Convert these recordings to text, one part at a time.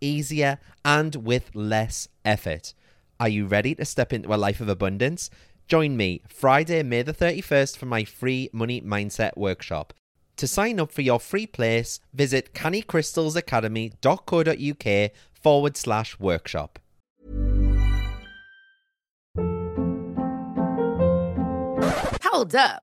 easier, and with less effort. Are you ready to step into a life of abundance? Join me Friday, May the 31st for my free money mindset workshop. To sign up for your free place, visit cannycrystalsacademy.co.uk forward slash workshop. Hold up.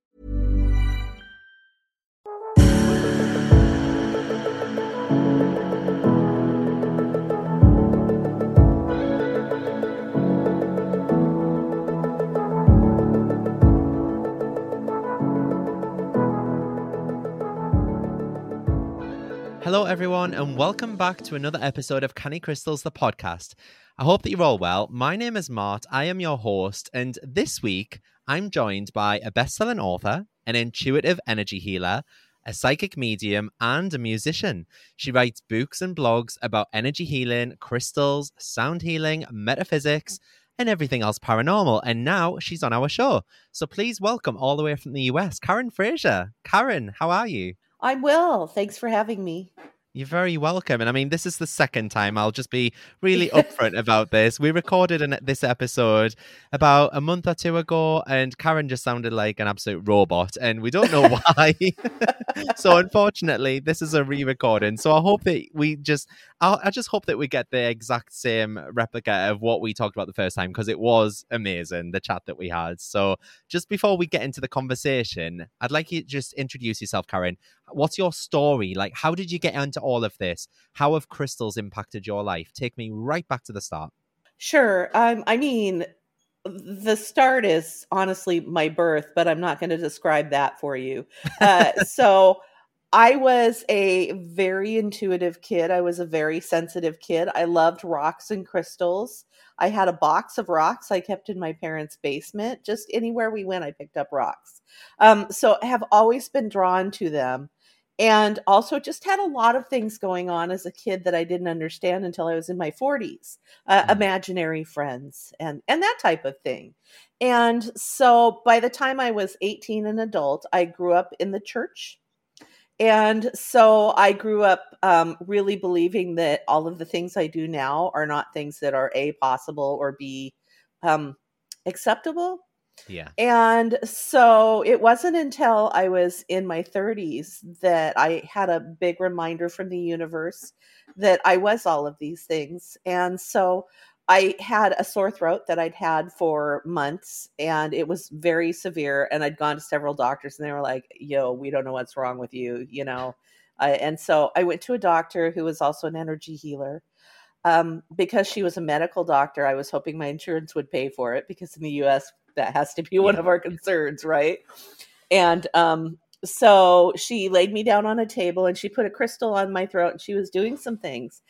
Hello, everyone, and welcome back to another episode of Canny Crystals, the podcast. I hope that you're all well. My name is Mart. I am your host, and this week I'm joined by a best selling author, an intuitive energy healer, a psychic medium, and a musician. She writes books and blogs about energy healing, crystals, sound healing, metaphysics, and everything else paranormal. And now she's on our show. So please welcome all the way from the US, Karen Frazier. Karen, how are you? I'm well. Thanks for having me. You're very welcome. And I mean, this is the second time. I'll just be really upfront about this. We recorded an, this episode about a month or two ago, and Karen just sounded like an absolute robot, and we don't know why. so, unfortunately, this is a re recording. So, I hope that we just, i I just hope that we get the exact same replica of what we talked about the first time because it was amazing, the chat that we had. So, just before we get into the conversation, I'd like you to just introduce yourself, Karen. What's your story? Like, how did you get into all of this? How have crystals impacted your life? Take me right back to the start. Sure. Um, I mean, the start is honestly my birth, but I'm not going to describe that for you. Uh, so I was a very intuitive kid. I was a very sensitive kid. I loved rocks and crystals. I had a box of rocks I kept in my parents' basement. Just anywhere we went, I picked up rocks. Um, so I have always been drawn to them. And also just had a lot of things going on as a kid that I didn't understand until I was in my 40s. Uh, mm. Imaginary friends and and that type of thing. And so by the time I was 18 and adult, I grew up in the church and so I grew up um, really believing that all of the things I do now are not things that are A, possible or B, um, acceptable. Yeah. And so it wasn't until I was in my 30s that I had a big reminder from the universe that I was all of these things. And so I had a sore throat that I'd had for months and it was very severe. And I'd gone to several doctors and they were like, yo, we don't know what's wrong with you, you know? Uh, and so I went to a doctor who was also an energy healer. Um, because she was a medical doctor, I was hoping my insurance would pay for it because in the US, that has to be one of our concerns, right? And um, so she laid me down on a table and she put a crystal on my throat and she was doing some things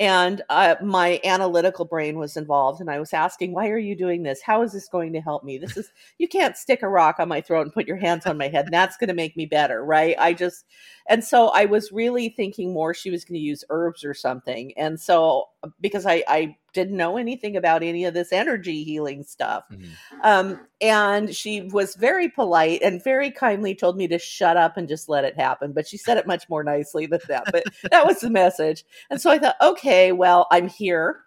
and uh, my analytical brain was involved and i was asking why are you doing this? How is this going to help me? This is you can't stick a rock on my throat and put your hands on my head and that's going to make me better right? I just and so i was really thinking more she was going to use herbs or something and so because i i didn't know anything about any of this energy healing stuff. Mm-hmm. Um, and she was very polite and very kindly told me to shut up and just let it happen. But she said it much more nicely than that. But that was the message. And so I thought, okay, well, I'm here.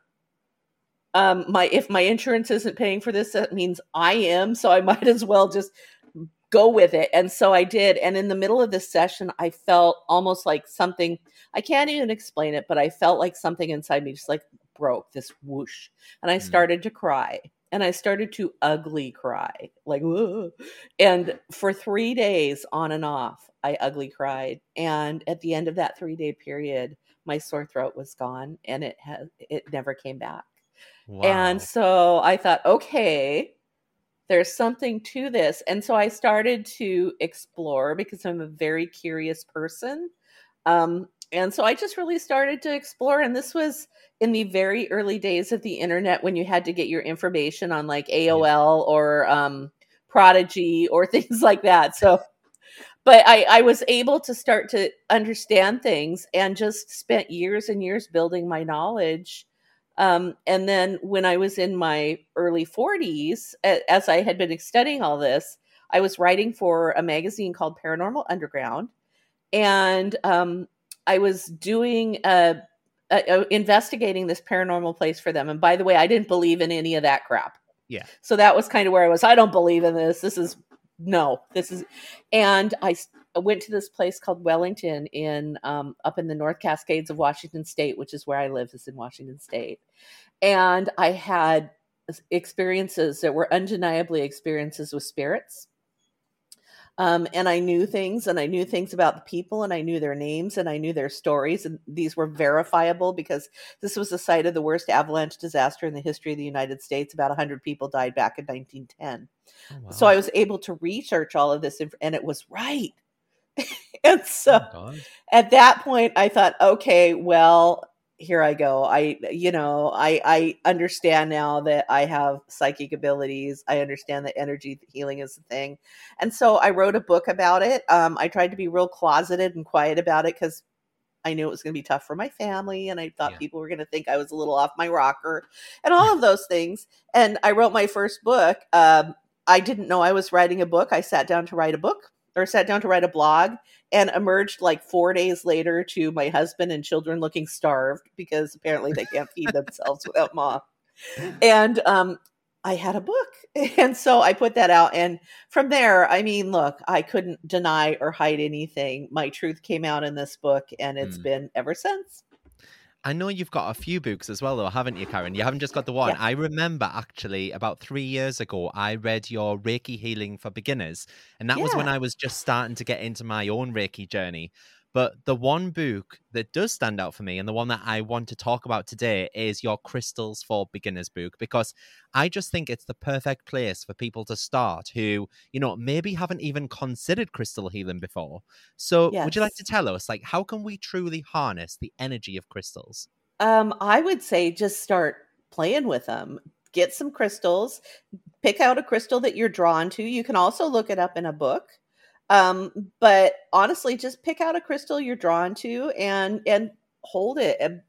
Um, my if my insurance isn't paying for this, that means I am. So I might as well just go with it. And so I did. And in the middle of this session, I felt almost like something, I can't even explain it, but I felt like something inside me just like broke, this whoosh. And I mm. started to cry. And I started to ugly cry, like, Whoa. and for three days on and off, I ugly cried. And at the end of that three day period, my sore throat was gone and it has, it never came back. Wow. And so I thought, okay, there's something to this. And so I started to explore because I'm a very curious person. Um, and so I just really started to explore. And this was in the very early days of the internet when you had to get your information on like AOL or um, Prodigy or things like that. So, but I, I was able to start to understand things and just spent years and years building my knowledge. Um, and then when I was in my early 40s, as I had been studying all this, I was writing for a magazine called Paranormal Underground. And um, I was doing a, a, a, investigating this paranormal place for them. And by the way, I didn't believe in any of that crap. Yeah. So that was kind of where I was. I don't believe in this. This is no. This is, and I went to this place called Wellington in um, up in the North Cascades of Washington State, which is where I live. Is in Washington State, and I had experiences that were undeniably experiences with spirits um, and I knew things and I knew things about the people and I knew their names and I knew their stories. And these were verifiable because this was the site of the worst avalanche disaster in the history of the United States. About 100 people died back in 1910. Oh, wow. So I was able to research all of this and it was right. and so oh, at that point, I thought, okay, well, here I go. I, you know, I, I understand now that I have psychic abilities. I understand that energy healing is a thing. And so I wrote a book about it. Um, I tried to be real closeted and quiet about it because I knew it was going to be tough for my family. And I thought yeah. people were going to think I was a little off my rocker and all of those things. And I wrote my first book. Um, I didn't know I was writing a book. I sat down to write a book or sat down to write a blog and emerged like four days later to my husband and children looking starved because apparently they can't feed themselves without mom. And um, I had a book. And so I put that out. And from there, I mean, look, I couldn't deny or hide anything. My truth came out in this book, and it's mm. been ever since. I know you've got a few books as well, though, haven't you, Karen? You haven't just got the one. Yeah. I remember actually about three years ago, I read your Reiki Healing for Beginners, and that was when I was just starting to get into my own Reiki journey. But the one book that does stand out for me, and the one that I want to talk about today, is your Crystals for Beginners book, because I just think it's the perfect place for people to start who, you know, maybe haven't even considered crystal healing before. So, would you like to tell us, like, how can we truly harness the energy of crystals? Um, I would say just start playing with them. Get some crystals, pick out a crystal that you're drawn to. You can also look it up in a book. Um, but honestly, just pick out a crystal you're drawn to and and hold it and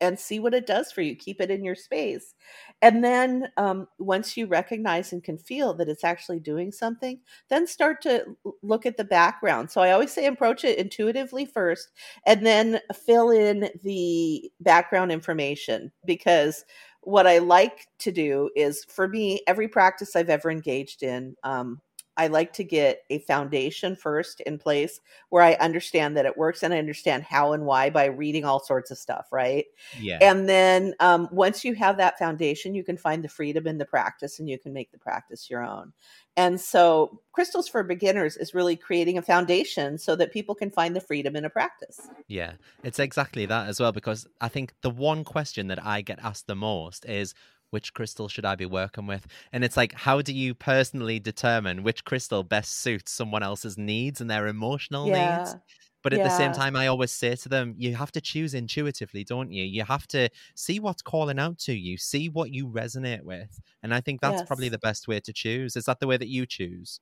and see what it does for you. Keep it in your space. And then um, once you recognize and can feel that it's actually doing something, then start to look at the background. So I always say approach it intuitively first and then fill in the background information because what I like to do is for me, every practice I've ever engaged in, um, I like to get a foundation first in place where I understand that it works and I understand how and why by reading all sorts of stuff, right? Yeah. And then um, once you have that foundation, you can find the freedom in the practice and you can make the practice your own. And so, Crystals for Beginners is really creating a foundation so that people can find the freedom in a practice. Yeah, it's exactly that as well. Because I think the one question that I get asked the most is, which crystal should I be working with? And it's like, how do you personally determine which crystal best suits someone else's needs and their emotional needs? But at the same time, I always say to them, you have to choose intuitively, don't you? You have to see what's calling out to you, see what you resonate with. And I think that's probably the best way to choose. Is that the way that you choose?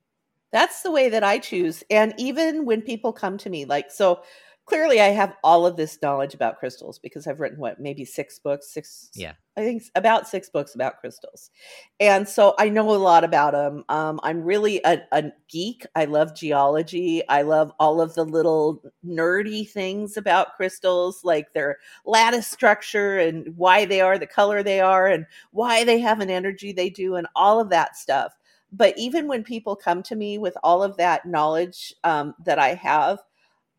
That's the way that I choose. And even when people come to me, like, so clearly I have all of this knowledge about crystals because I've written what, maybe six books, six, Yeah. I think about six books about crystals. And so I know a lot about them. Um, I'm really a, a geek. I love geology. I love all of the little nerdy things about crystals, like their lattice structure and why they are the color they are and why they have an energy they do and all of that stuff. But even when people come to me with all of that knowledge um, that I have,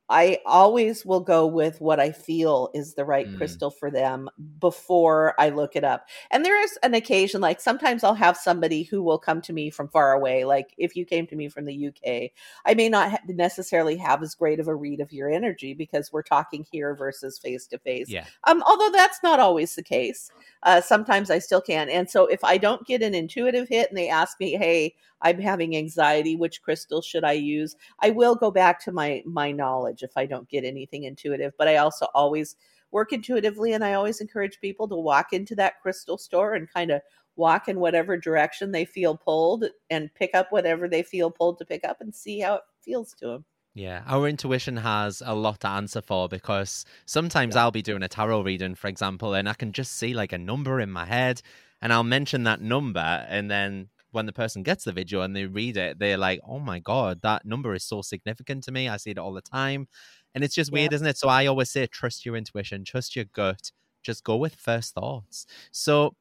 I always will go with what I feel is the right Mm. crystal for them before I look it up. And there is an occasion, like sometimes I'll have somebody who will come to me from far away. Like if you came to me from the UK, I may not necessarily have as great of a read of your energy because we're talking here versus face to face. Yeah. Um, although that's not always the case. Uh, sometimes I still can. And so if I don't get an intuitive hit and they ask me, hey, I'm having anxiety, which crystal should I use? I will go back to my my knowledge if I don't get anything intuitive. But I also always work intuitively and I always encourage people to walk into that crystal store and kind of walk in whatever direction they feel pulled and pick up whatever they feel pulled to pick up and see how it feels to them. Yeah, our intuition has a lot to answer for because sometimes I'll be doing a tarot reading, for example, and I can just see like a number in my head, and I'll mention that number, and then when the person gets the video and they read it, they're like, "Oh my god, that number is so significant to me. I see it all the time," and it's just weird, Yeah. isn't it? So I always say, trust your intuition, trust your gut, just go with first thoughts. So.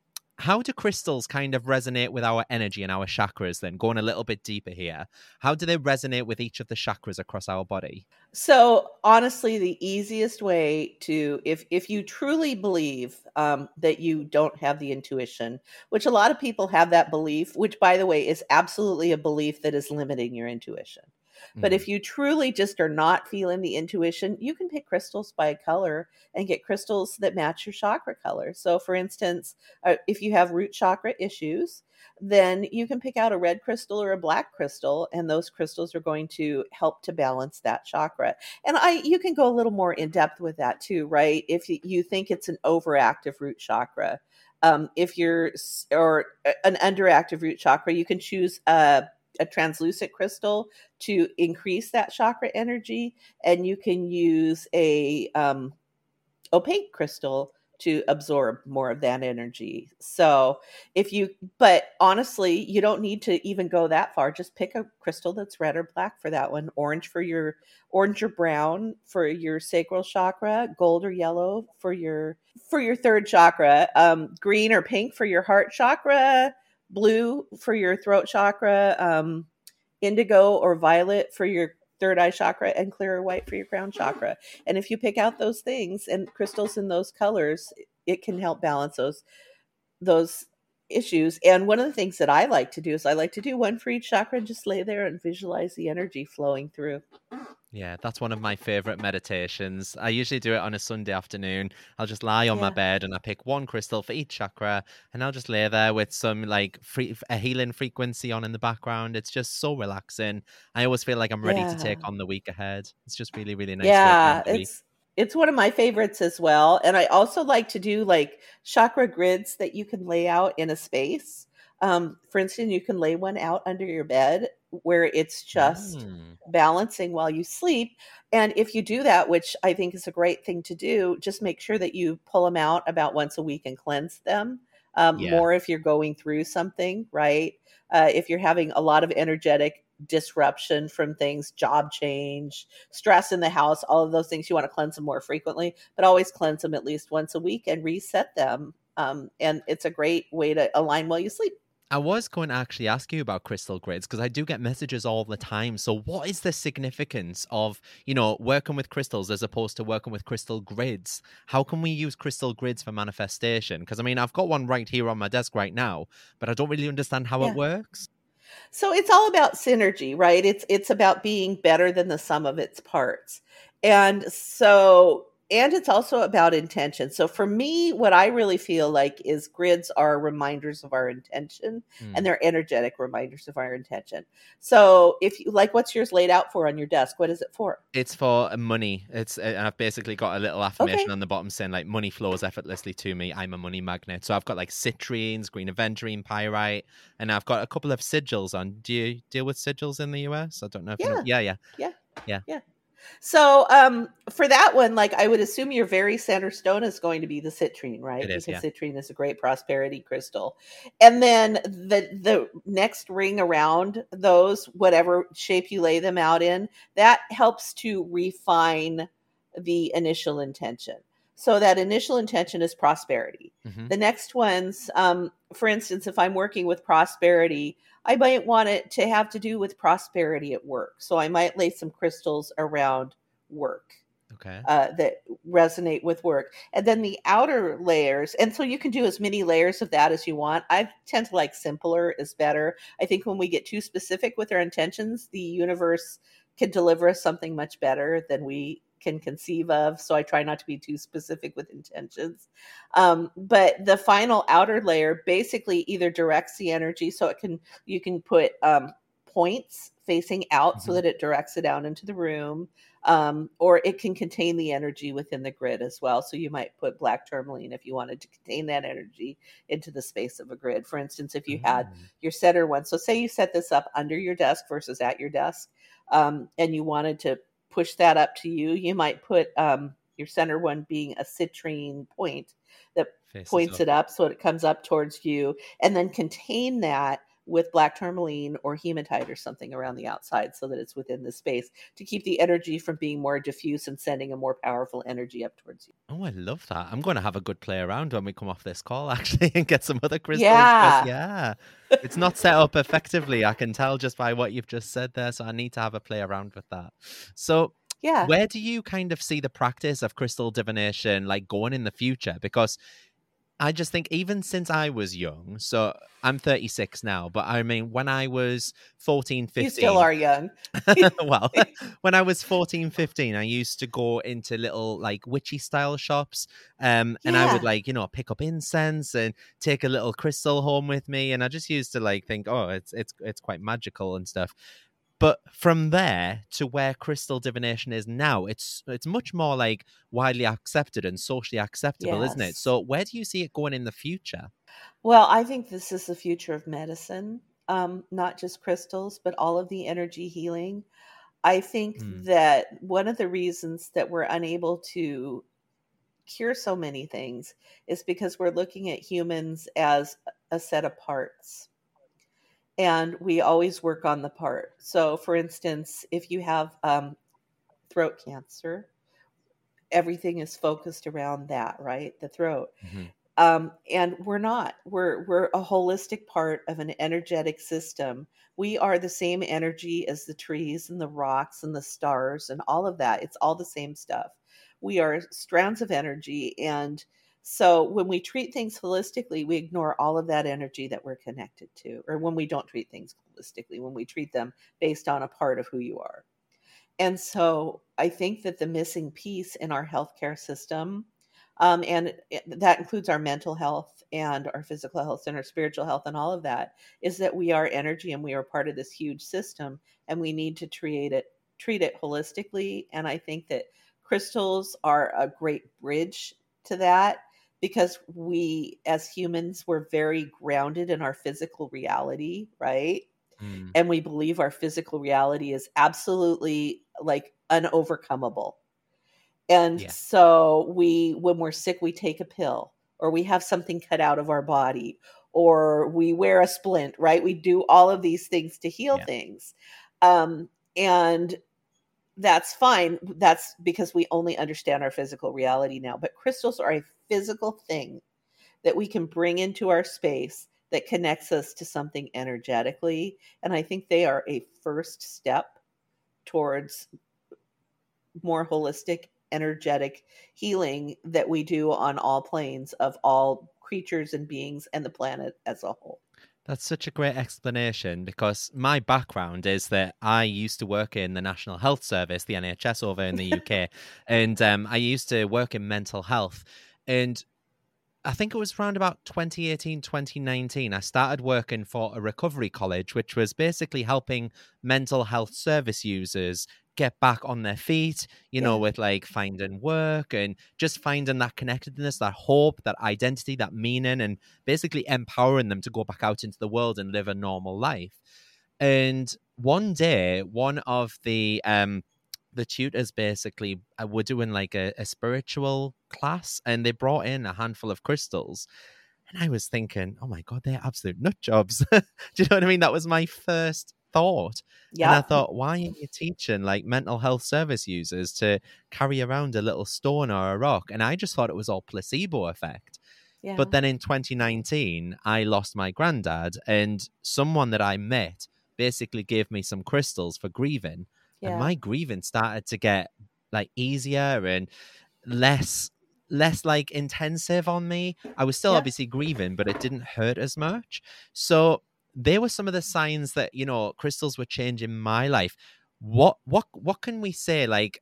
How do crystals kind of resonate with our energy and our chakras then? Going a little bit deeper here. How do they resonate with each of the chakras across our body? So honestly, the easiest way to if if you truly believe um, that you don't have the intuition, which a lot of people have that belief, which by the way is absolutely a belief that is limiting your intuition. But Mhm. if you truly just are not feeling the intuition, you can pick crystals by color and get crystals that match your chakra color. So, for instance, uh, if you have root chakra issues, then you can pick out a red crystal or a black crystal, and those crystals are going to help to balance that chakra. And I, you can go a little more in depth with that too, right? If you think it's an overactive root chakra, um, if you're or an underactive root chakra, you can choose a a translucent crystal to increase that chakra energy, and you can use a um, opaque crystal to absorb more of that energy. So, if you, but honestly, you don't need to even go that far. Just pick a crystal that's red or black for that one. Orange for your orange or brown for your sacral chakra, gold or yellow for your for your third chakra, um, green or pink for your heart chakra, blue for your throat chakra, um, indigo or violet for your third eye chakra and clearer white for your crown chakra. And if you pick out those things and crystals in those colors, it can help balance those those issues. And one of the things that I like to do is I like to do one for each chakra and just lay there and visualize the energy flowing through. Yeah, that's one of my favorite meditations. I usually do it on a Sunday afternoon. I'll just lie on my bed and I pick one crystal for each chakra and I'll just lay there with some like free, a healing frequency on in the background. It's just so relaxing. I always feel like I'm ready to take on the week ahead. It's just really, really nice. yeah, open up the week. it's it's one of my favorites as well. And I also like to do like chakra grids that you can lay out in a space. Um, for instance, you can lay one out under your bed where it's just Mm. balancing while you sleep. And if you do that, which I think is a great thing to do, just make sure that you pull them out about once a week and cleanse them. Um, Yeah. More if you're going through something, right? Uh, if you're having a lot of energetic disruption from things, job change, stress in the house, all of those things, you want to cleanse them more frequently, but always cleanse them at least once a week and reset them. Um, and it's a great way to align while you sleep. I was going to actually ask you about crystal grids because I do get messages all the time. So, what is the significance of, you know, working with crystals as opposed to working with crystal grids? How can we use crystal grids for manifestation? Because, I mean, I've got one right here on my desk right now, but I don't really understand how Yeah. it works. So it's all about synergy, right? It's it's about being better than the sum of its parts. And so and it's also about intention. So for me, what I really feel like is grids are reminders of our intention Hmm. and they're energetic reminders of our intention. So if you like what's yours laid out for on your desk, what is it for? It's for uh, money. It's and I've basically got a little affirmation Okay. on the bottom saying like money flows effortlessly to me. I'm a money magnet. So I've got like citrines, green aventurine, pyrite, and I've got a couple of sigils on. Do you deal with sigils in the US? I don't know if yeah. you know. Yeah, yeah. So um for that one, like I would assume your very center stone is going to be the citrine, right? It is, because yeah. citrine is a great prosperity crystal. And then the the next ring around those, whatever shape you lay them out in, that helps to refine the initial intention. So that initial intention is prosperity. Mhm. The next ones, um, for instance, if I'm working with prosperity, I might want it to have to do with prosperity at work. So I might lay some crystals around work Okay. uh, that resonate with work. And then the outer layers, and so you can do as many layers of that as you want. I tend to like simpler is better. I think when we get too specific with our intentions, the universe can deliver us something much better than we can conceive of. So I try not to be too specific with intentions. Um, but the final outer layer basically either directs the energy so it can, you can put um, points facing out so Mhm. that it directs it out into the room um, or it can contain the energy within the grid as well. So you might put black tourmaline if you wanted to contain that energy into the space of a grid. For instance, if you had Mm. your center one, so say you set this up under your desk versus at your desk, um, and you wanted to push that up to you, you might put um, your center one being a citrine point that Faces points up. it up so it comes up towards you, and then contain that with black tourmaline or hematite or something around the outside so that it's within the space to keep the energy from being more diffuse and sending a more powerful energy up towards you. Oh, I love that. I'm going to have a good play around when we come off this call, actually, and get some other crystals. Yeah. Yeah. It's not set up effectively. I can tell just by what you've just said there. So I need to have a play around with that. So, Yeah. where do you kind of see the practice of crystal divination like going in the future? Because I just think even since I was young, so I'm 36 now, but I mean, when I was 14, 15. you still are young. well, when I was 14, 15, I used to go into little like witchy style shops. Um, and I would like, you know, pick up incense and take a little crystal home with me. And I just used to like think, oh, it's it's it's quite magical and stuff. But from there to where crystal divination is now, it's it's much more like widely accepted and socially acceptable, isn't it? So where do you see it going in the future? Well, I think this is the future of medicine, um, not just crystals, but all of the energy healing. I think Mm. that one of the reasons that we're unable to cure so many things is because we're looking at humans as a set of parts. And we always work on the part. So, for instance, if you have um, throat cancer, everything is focused around that, right? The throat Mhm. Um, and we're not. We're we're a holistic part of an energetic system. We are the same energy as the trees and the rocks and the stars and all of that. It's all the same stuff. We are strands of energy and so when we treat things holistically, we ignore all of that energy that we're connected to, or when we don't treat things holistically, when we treat them based on a part of who you are. And so I think that the missing piece in our healthcare system, um, and that includes our mental health and our physical health and our spiritual health and all of that, is that we are energy and we are part of this huge system, and we need to treat it treat it holistically. And I think that crystals are a great bridge to that because we as humans we're very grounded in our physical reality right mm. and we believe our physical reality is absolutely like unovercomable and yeah. so we when we're sick we take a pill or we have something cut out of our body or we wear a splint right we do all of these things to heal yeah. things um, and that's fine. That's because we only understand our physical reality now. But crystals are a physical thing that we can bring into our space that connects us to something energetically. And I think they are a first step towards more holistic, energetic healing that we do on all planes of all creatures and beings and the planet as a whole. That's such a great explanation because my background is that I used to work in the National Health Service, the NHS over in the UK, and um, I used to work in mental health. And I think it was around about 2018, 2019, I started working for a recovery college, which was basically helping mental health service users get back on their feet, you yeah. know, with like finding work and just finding that connectedness, that hope, that identity, that meaning, and basically empowering them to go back out into the world and live a normal life. And one day, one of the um the tutors basically uh, were doing like a, a spiritual class and they brought in a handful of crystals. And I was thinking, oh my God, they're absolute nut jobs. Do you know what I mean? That was my first thought. Yeah. And I thought, why are you teaching like mental health service users to carry around a little stone or a rock? And I just thought it was all placebo effect. Yeah. But then in 2019, I lost my granddad, and someone that I met basically gave me some crystals for grieving. Yeah. And my grieving started to get like easier and less less like intensive on me. I was still yeah. obviously grieving, but it didn't hurt as much. So there were some of the signs that you know crystals were changing my life what what what can we say like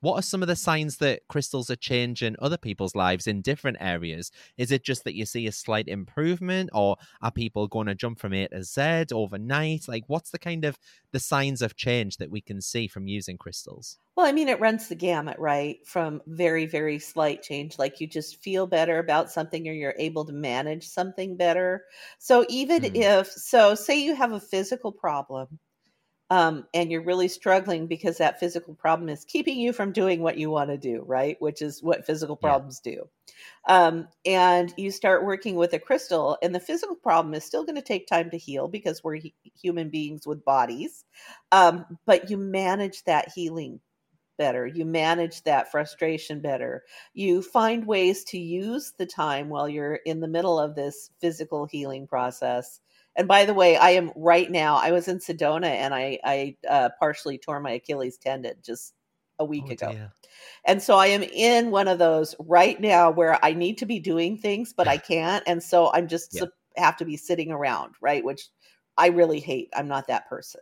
what are some of the signs that crystals are changing other people's lives in different areas is it just that you see a slight improvement or are people going to jump from a to z overnight like what's the kind of the signs of change that we can see from using crystals well, I mean, it runs the gamut, right? From very, very slight change, like you just feel better about something or you're able to manage something better. So, even mm. if, so say you have a physical problem um, and you're really struggling because that physical problem is keeping you from doing what you want to do, right? Which is what physical problems yeah. do. Um, and you start working with a crystal, and the physical problem is still going to take time to heal because we're he- human beings with bodies. Um, but you manage that healing better. You manage that frustration better. You find ways to use the time while you're in the middle of this physical healing process and by the way, I am right now. I was in Sedona and I I uh, partially tore my Achilles tendon just a week oh, ago. Dear. And so I am in one of those right now where I need to be doing things, but I can't. And so I'm just yeah. have to be sitting around, right? Which I really hate. I'm not that person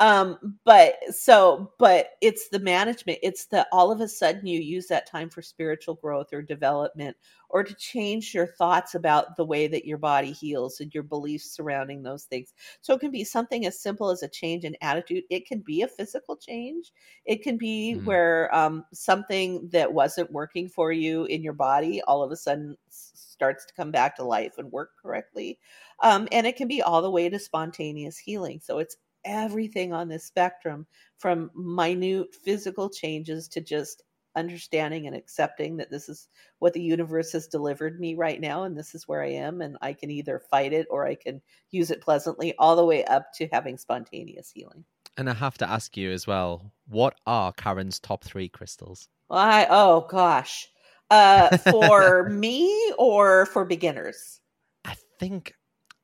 um but so but it's the management it's the all of a sudden you use that time for spiritual growth or development or to change your thoughts about the way that your body heals and your beliefs surrounding those things. So it can be something as simple as a change in attitude. It can be a physical change. It can be mm. where um, something that wasn't working for you in your body all of a sudden starts to come back to life and work correctly. Um, and it can be all the way to spontaneous healing. So it's everything on this spectrum from minute physical changes to just understanding and accepting that this is what the universe has delivered me right now and this is where I am and I can either fight it or I can use it pleasantly all the way up to having spontaneous healing. And I have to ask you as well, what are Karen's top 3 crystals? I oh gosh. Uh, for me or for beginners? I think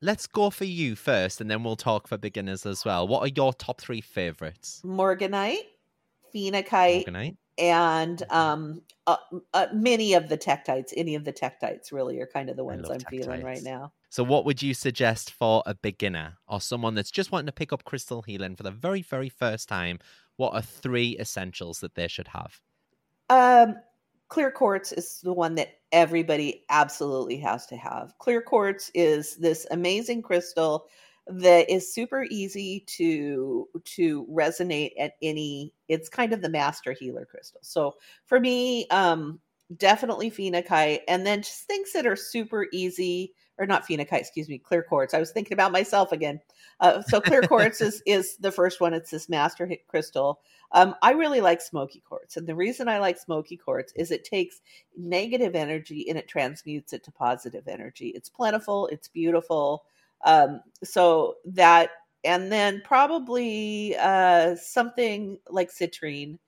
let's go for you first, and then we'll talk for beginners as well. What are your top three favorites? Morganite, phenakite, Morganite. and um, uh, uh, many of the tektites. Any of the tektites really are kind of the ones I'm feeling right now. So, what would you suggest for a beginner or someone that's just wanting to pick up crystal healing for the very, very first time? What are three essentials that they should have? Um, clear quartz is the one that everybody absolutely has to have. Clear quartz is this amazing crystal that is super easy to to resonate at any it's kind of the master healer crystal. So for me, um definitely phenakite and then just things that are super easy or not phenakite, excuse me, clear quartz. I was thinking about myself again. Uh, so clear quartz is is the first one. It's this master hit crystal. Um, I really like smoky quartz, and the reason I like smoky quartz is it takes negative energy and it transmutes it to positive energy. It's plentiful, it's beautiful. Um, so that, and then probably uh, something like citrine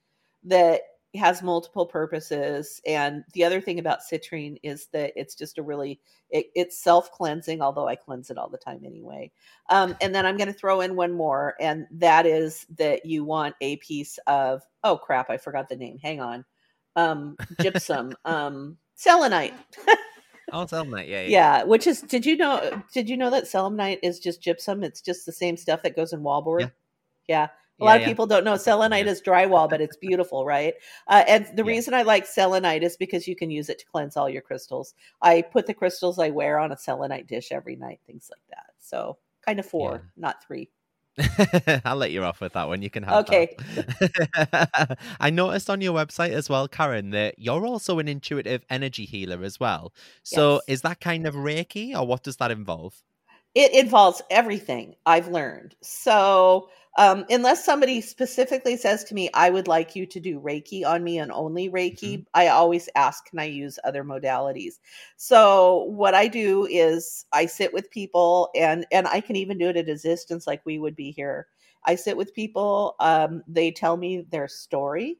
that has multiple purposes. And the other thing about citrine is that it's just a really it, it's self cleansing, although I cleanse it all the time anyway. Um, and then I'm going to throw in one more, and that is that you want a piece of oh crap, I forgot the name. Hang on, um, gypsum, um, selenite. Oh, that. Yeah, yeah. yeah, which is did you know did you know that selenite is just gypsum? It's just the same stuff that goes in wallboard. Yeah. Yeah. A Yeah, lot of yeah. people don't know selenite is drywall, but it's beautiful, right? Uh, and the Yeah. reason I like selenite is because you can use it to cleanse all your crystals. I put the crystals I wear on a selenite dish every night, things like that. So kind of four, not three. I'll let you off with that one. You can have Okay. I noticed on your website as well, Karen, that you're also an intuitive energy healer as well. So Yes. is that kind of Reiki or what does that involve? It involves everything I've learned. So, um, unless somebody specifically says to me, I would like you to do Reiki on me and only Reiki, I always ask, can I use other modalities? So, what I do is I sit with people and and I can even do it at a distance like we would be here. I sit with people, um, they tell me their story.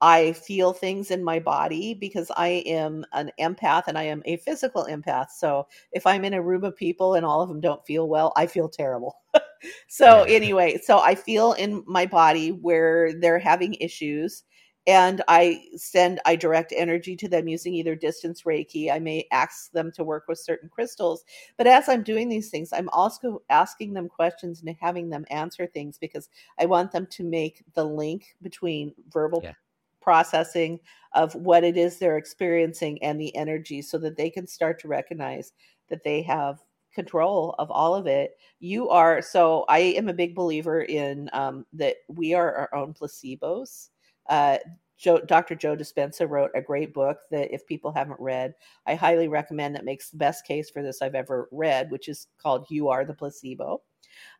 I feel things in my body because I am an empath and I am a physical empath. So if I'm in a room of people and all of them don't feel well, I feel terrible. so anyway, so I feel in my body where they're having issues and I send I direct energy to them using either distance reiki. I may ask them to work with certain crystals, but as I'm doing these things, I'm also asking them questions and having them answer things because I want them to make the link between verbal Yeah. processing of what it is they're experiencing and the energy so that they can start to recognize that they have control of all of it you are so i am a big believer in um, that we are our own placebos uh, Joe, Dr. Joe Dispenza wrote a great book that if people haven't read, I highly recommend that makes the best case for this I've ever read, which is called You Are the Placebo.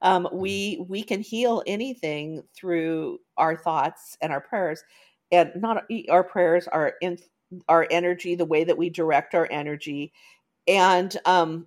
Um, we we can heal anything through our thoughts and our prayers and not our prayers our in our energy the way that we direct our energy and um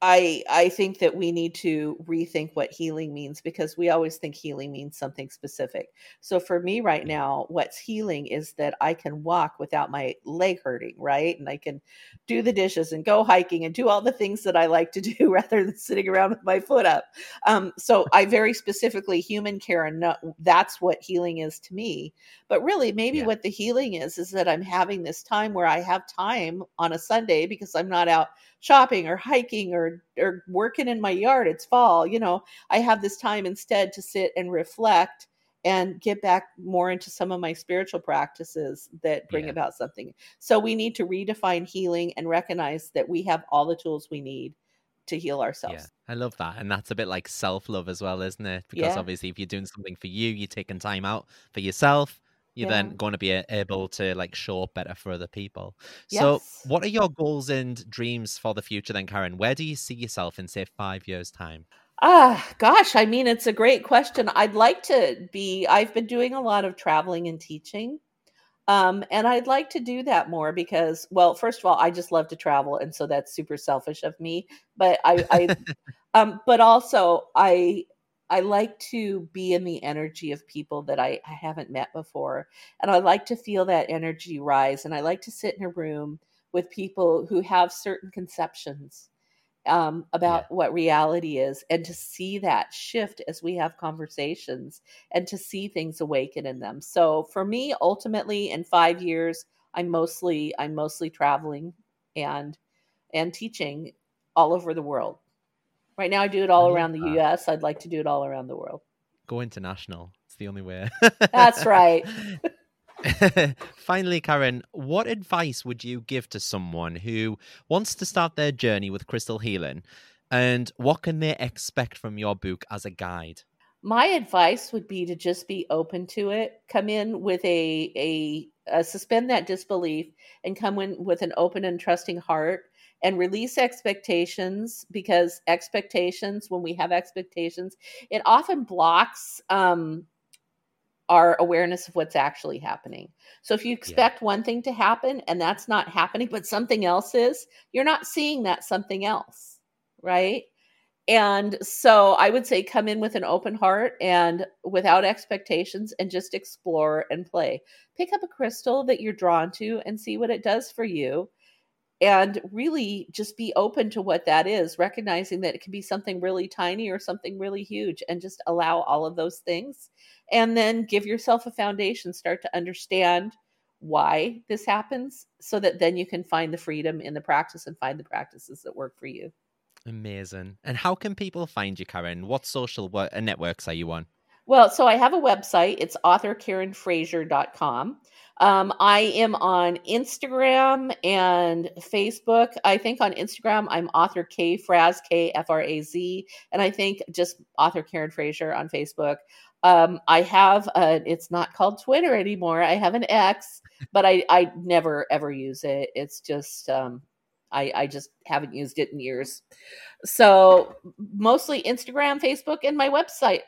I I think that we need to rethink what healing means because we always think healing means something specific. So for me right now, what's healing is that I can walk without my leg hurting, right? And I can do the dishes and go hiking and do all the things that I like to do rather than sitting around with my foot up. Um, so I very specifically human care and know, that's what healing is to me. But really, maybe Yeah. what the healing is is that I'm having this time where I have time on a Sunday because I'm not out shopping or hiking or or working in my yard it's fall you know i have this time instead to sit and reflect and get back more into some of my spiritual practices that bring Yeah. about something so we need to redefine healing and recognize that we have all the tools we need to heal ourselves Yeah, I love that. And that's a bit like self love as well, isn't it? Because Yeah. obviously, if you're doing something for you, you're taking time out for yourself. You're Yeah. then going to be able to like show up better for other people. So, Yes. what are your goals and dreams for the future then, Karen? Where do you see yourself in, say, five years' time? Ah, gosh, I mean, it's a great question. I'd like to be, I've been doing a lot of traveling and teaching. Um, and I'd like to do that more because, well, first of all, I just love to travel, and so that's super selfish of me. But I, I um, but also I I like to be in the energy of people that I, I haven't met before. And I like to feel that energy rise. And I like to sit in a room with people who have certain conceptions um, about yeah. what reality is and to see that shift as we have conversations and to see things awaken in them. So for me, ultimately in five years, I'm mostly I'm mostly traveling and and teaching all over the world. Right now, I do it all around the U.S. I'd like to do it all around the world. Go international. It's the only way. That's right. Finally, Karen, what advice would you give to someone who wants to start their journey with crystal healing? And what can they expect from your book as a guide? My advice would be to just be open to it. Come in with a, a, a suspend that disbelief and come in with an open and trusting heart and release expectations because expectations when we have expectations it often blocks um, our awareness of what's actually happening so if you expect yeah. one thing to happen and that's not happening but something else is you're not seeing that something else right and so I would say come in with an open heart and without expectations and just explore and play. Pick up a crystal that you're drawn to and see what it does for you and really just be open to what that is, recognizing that it can be something really tiny or something really huge, and just allow all of those things. And then give yourself a foundation, start to understand why this happens, so that then you can find the freedom in the practice and find the practices that work for you. Amazing. And how can people find you, Karen? What social uh, networks are you on? Well, so I have a website. It's authorkarenfrazier.com. Um, I am on Instagram and Facebook. I think on Instagram, I'm author K Fraz, K F R A Z. And I think just author Karen Frazier on Facebook. Um, I have, a, it's not called Twitter anymore. I have an X, but I, I never ever use it. It's just, um, I, I just haven't used it in years. So mostly Instagram, Facebook, and my website.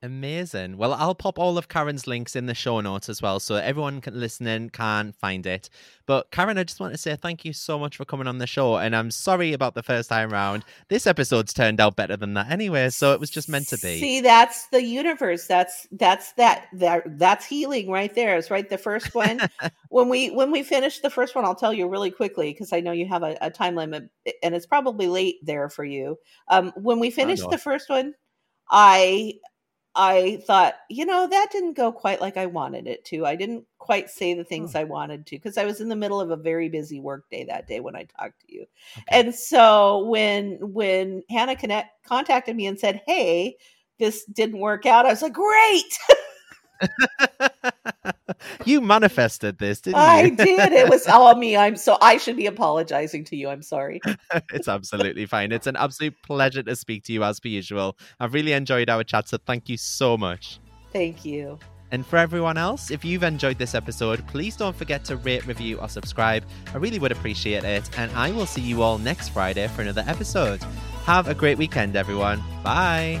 Amazing. Well, I'll pop all of Karen's links in the show notes as well, so everyone can, listening can find it. But Karen, I just want to say thank you so much for coming on the show, and I'm sorry about the first time round. This episode's turned out better than that anyway, so it was just meant to be. See, that's the universe. That's that's that that that's healing right there. It's right the first one. when we when we finish the first one, I'll tell you really quickly because I know you have a, a, time limit, and it's probably late there for you. Um, when we finish the first one, I I thought, you know, that didn't go quite like I wanted it to. I didn't quite say the things oh. I wanted to because I was in the middle of a very busy work day that day when I talked to you. Okay. And so when when Hannah connect, contacted me and said, "Hey, this didn't work out," I was like, "Great." you manifested this, didn't you? I did. It was all me. I'm so I should be apologizing to you. I'm sorry. it's absolutely fine. It's an absolute pleasure to speak to you as per usual. I've really enjoyed our chat, so thank you so much. Thank you. And for everyone else, if you've enjoyed this episode, please don't forget to rate, review, or subscribe. I really would appreciate it. And I will see you all next Friday for another episode. Have a great weekend, everyone. Bye.